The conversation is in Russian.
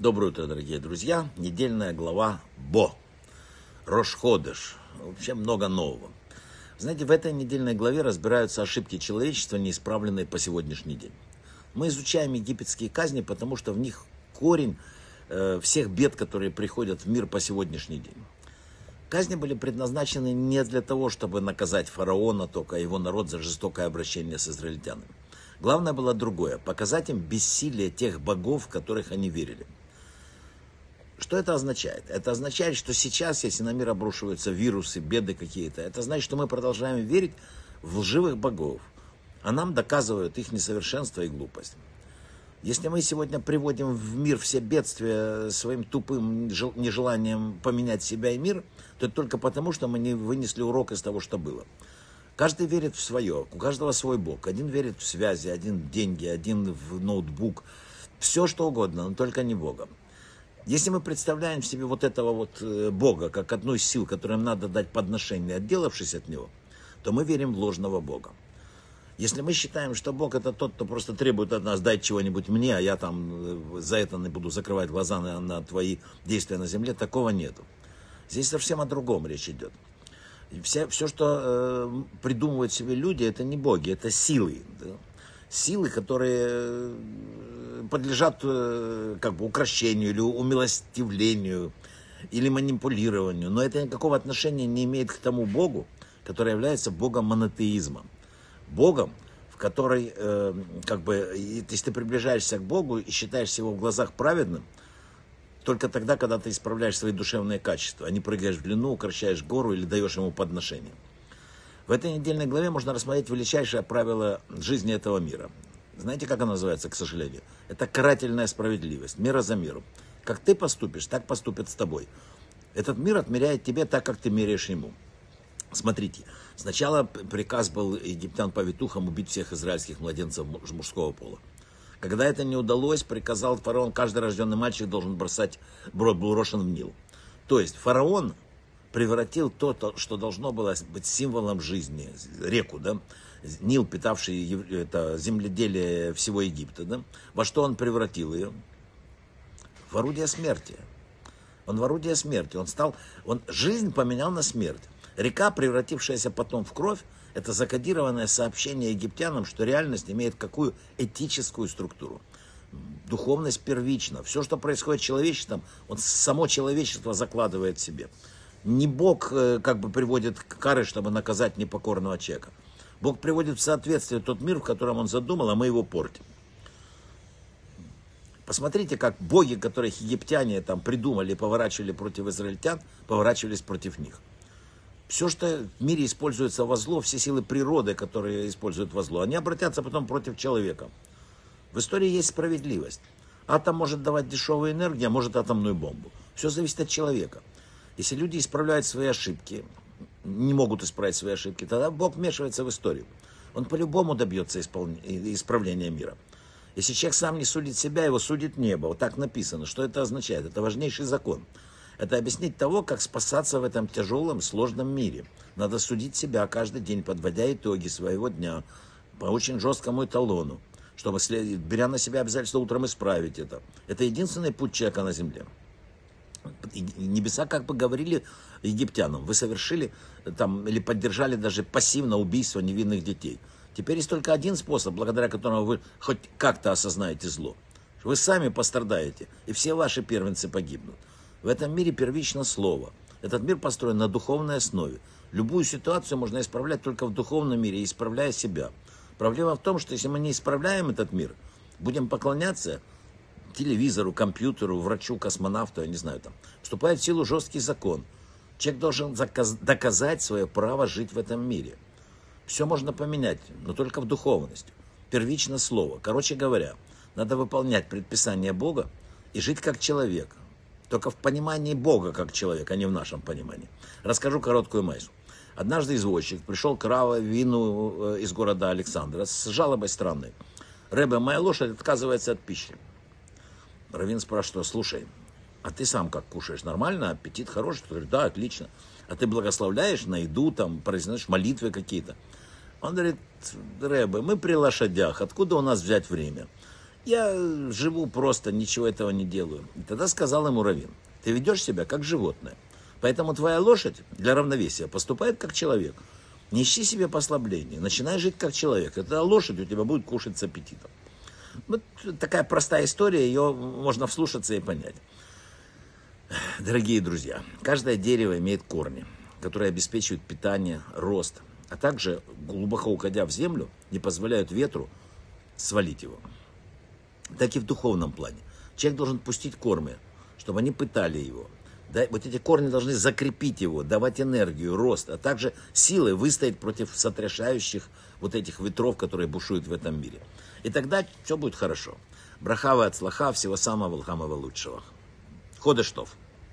Доброе утро, дорогие друзья. Недельная глава Бо. Рошходыш. Вообще много нового. Знаете, в этой недельной главе разбираются ошибки человечества, неисправленные по сегодняшний день. Мы изучаем египетские казни, потому что в них корень э, всех бед, которые приходят в мир по сегодняшний день. Казни были предназначены не для того, чтобы наказать фараона, только его народ за жестокое обращение с израильтянами. Главное было другое – показать им бессилие тех богов, в которых они верили. Что это означает? Это означает, что сейчас, если на мир обрушиваются вирусы, беды какие-то, это значит, что мы продолжаем верить в лживых богов, а нам доказывают их несовершенство и глупость. Если мы сегодня приводим в мир все бедствия своим тупым нежеланием поменять себя и мир, то это только потому, что мы не вынесли урок из того, что было. Каждый верит в свое, у каждого свой бог. Один верит в связи, один в деньги, один в ноутбук. Все что угодно, но только не Богом. Если мы представляем себе вот этого вот э, Бога как одну из сил, которым надо дать подношение, отделавшись от него, то мы верим в ложного Бога. Если мы считаем, что Бог это тот, кто просто требует от нас дать чего-нибудь мне, а я там э, за это не буду закрывать глаза на, на твои действия на земле, такого нету. Здесь совсем о другом речь идет. Все, все что э, придумывают себе люди, это не боги, это силы. Да? Силы, которые э, подлежат э, как бы украшению или умилостивлению или манипулированию, но это никакого отношения не имеет к тому Богу, который является Богом монотеизма. Богом, в который, э, как бы, если ты приближаешься к Богу и считаешься его в глазах праведным, только тогда, когда ты исправляешь свои душевные качества, а не прыгаешь в длину, укращаешь гору или даешь ему подношение. В этой недельной главе можно рассмотреть величайшее правило жизни этого мира. Знаете, как оно называется, к сожалению? Это карательная справедливость, мера за меру. Как ты поступишь, так поступят с тобой. Этот мир отмеряет тебе так, как ты меряешь ему. Смотрите, сначала приказ был египтян повитухам убить всех израильских младенцев мужского пола. Когда это не удалось, приказал фараон, каждый рожденный мальчик должен бросать, был брошен в Нил. То есть фараон превратил то, что должно было быть символом жизни, реку, да, Нил, питавший это, земледелие всего Египта, да, во что он превратил ее? В орудие смерти. Он в орудие смерти. Он стал, он жизнь поменял на смерть. Река, превратившаяся потом в кровь, это закодированное сообщение египтянам, что реальность имеет какую этическую структуру. Духовность первична. Все, что происходит с человечеством, он само человечество закладывает в себе. Не Бог э, как бы приводит к кары, чтобы наказать непокорного человека. Бог приводит в соответствие тот мир, в котором Он задумал, а мы его портим. Посмотрите, как боги, которых египтяне там придумали, поворачивали против израильтян, поворачивались против них. Все, что в мире используется во зло, все силы природы, которые используют во зло, они обратятся потом против человека. В истории есть справедливость. Атом может давать дешевую энергию, а может атомную бомбу. Все зависит от человека. Если люди исправляют свои ошибки, не могут исправить свои ошибки, тогда Бог вмешивается в историю. Он по-любому добьется исправления мира. Если человек сам не судит себя, его судит небо. Вот так написано. Что это означает? Это важнейший закон. Это объяснить того, как спасаться в этом тяжелом, сложном мире. Надо судить себя каждый день, подводя итоги своего дня по очень жесткому эталону, чтобы, беря на себя обязательство утром исправить это. Это единственный путь человека на земле. Небеса как бы говорили египтянам, вы совершили там или поддержали даже пассивно убийство невинных детей. Теперь есть только один способ, благодаря которому вы хоть как-то осознаете зло. Вы сами пострадаете, и все ваши первенцы погибнут. В этом мире первично слово. Этот мир построен на духовной основе. Любую ситуацию можно исправлять только в духовном мире, исправляя себя. Проблема в том, что если мы не исправляем этот мир, будем поклоняться телевизору, компьютеру, врачу, космонавту, я не знаю, там, вступает в силу жесткий закон. Человек должен доказать свое право жить в этом мире. Все можно поменять, но только в духовности. Первично слово. Короче говоря, надо выполнять предписания Бога и жить как человек. Только в понимании Бога как человек, а не в нашем понимании. Расскажу короткую майсу. Однажды извозчик пришел к Раве Вину э, из города Александра с жалобой странной. Рэбе, моя лошадь отказывается от пищи. Равин спрашивает, слушай, а ты сам как кушаешь? Нормально? Аппетит хороший? Ты говорит, да, отлично. А ты благословляешь на еду, там, произносишь молитвы какие-то? Он говорит, Рэбе, мы при лошадях, откуда у нас взять время? Я живу просто, ничего этого не делаю. И тогда сказал ему Равин, ты ведешь себя как животное. Поэтому твоя лошадь для равновесия поступает как человек. Не ищи себе послабления, начинай жить как человек. Тогда лошадь у тебя будет кушать с аппетитом. Вот такая простая история, ее можно вслушаться и понять. Дорогие друзья, каждое дерево имеет корни, которые обеспечивают питание, рост, а также, глубоко уходя в землю, не позволяют ветру свалить его. Так и в духовном плане. Человек должен пустить кормы, чтобы они пытали его. Да, вот эти корни должны закрепить его, давать энергию, рост, а также силы выстоять против сотрясающих вот этих ветров, которые бушуют в этом мире. И тогда все будет хорошо. Брахава от слаха, всего самого самого лучшего. Ходыштов.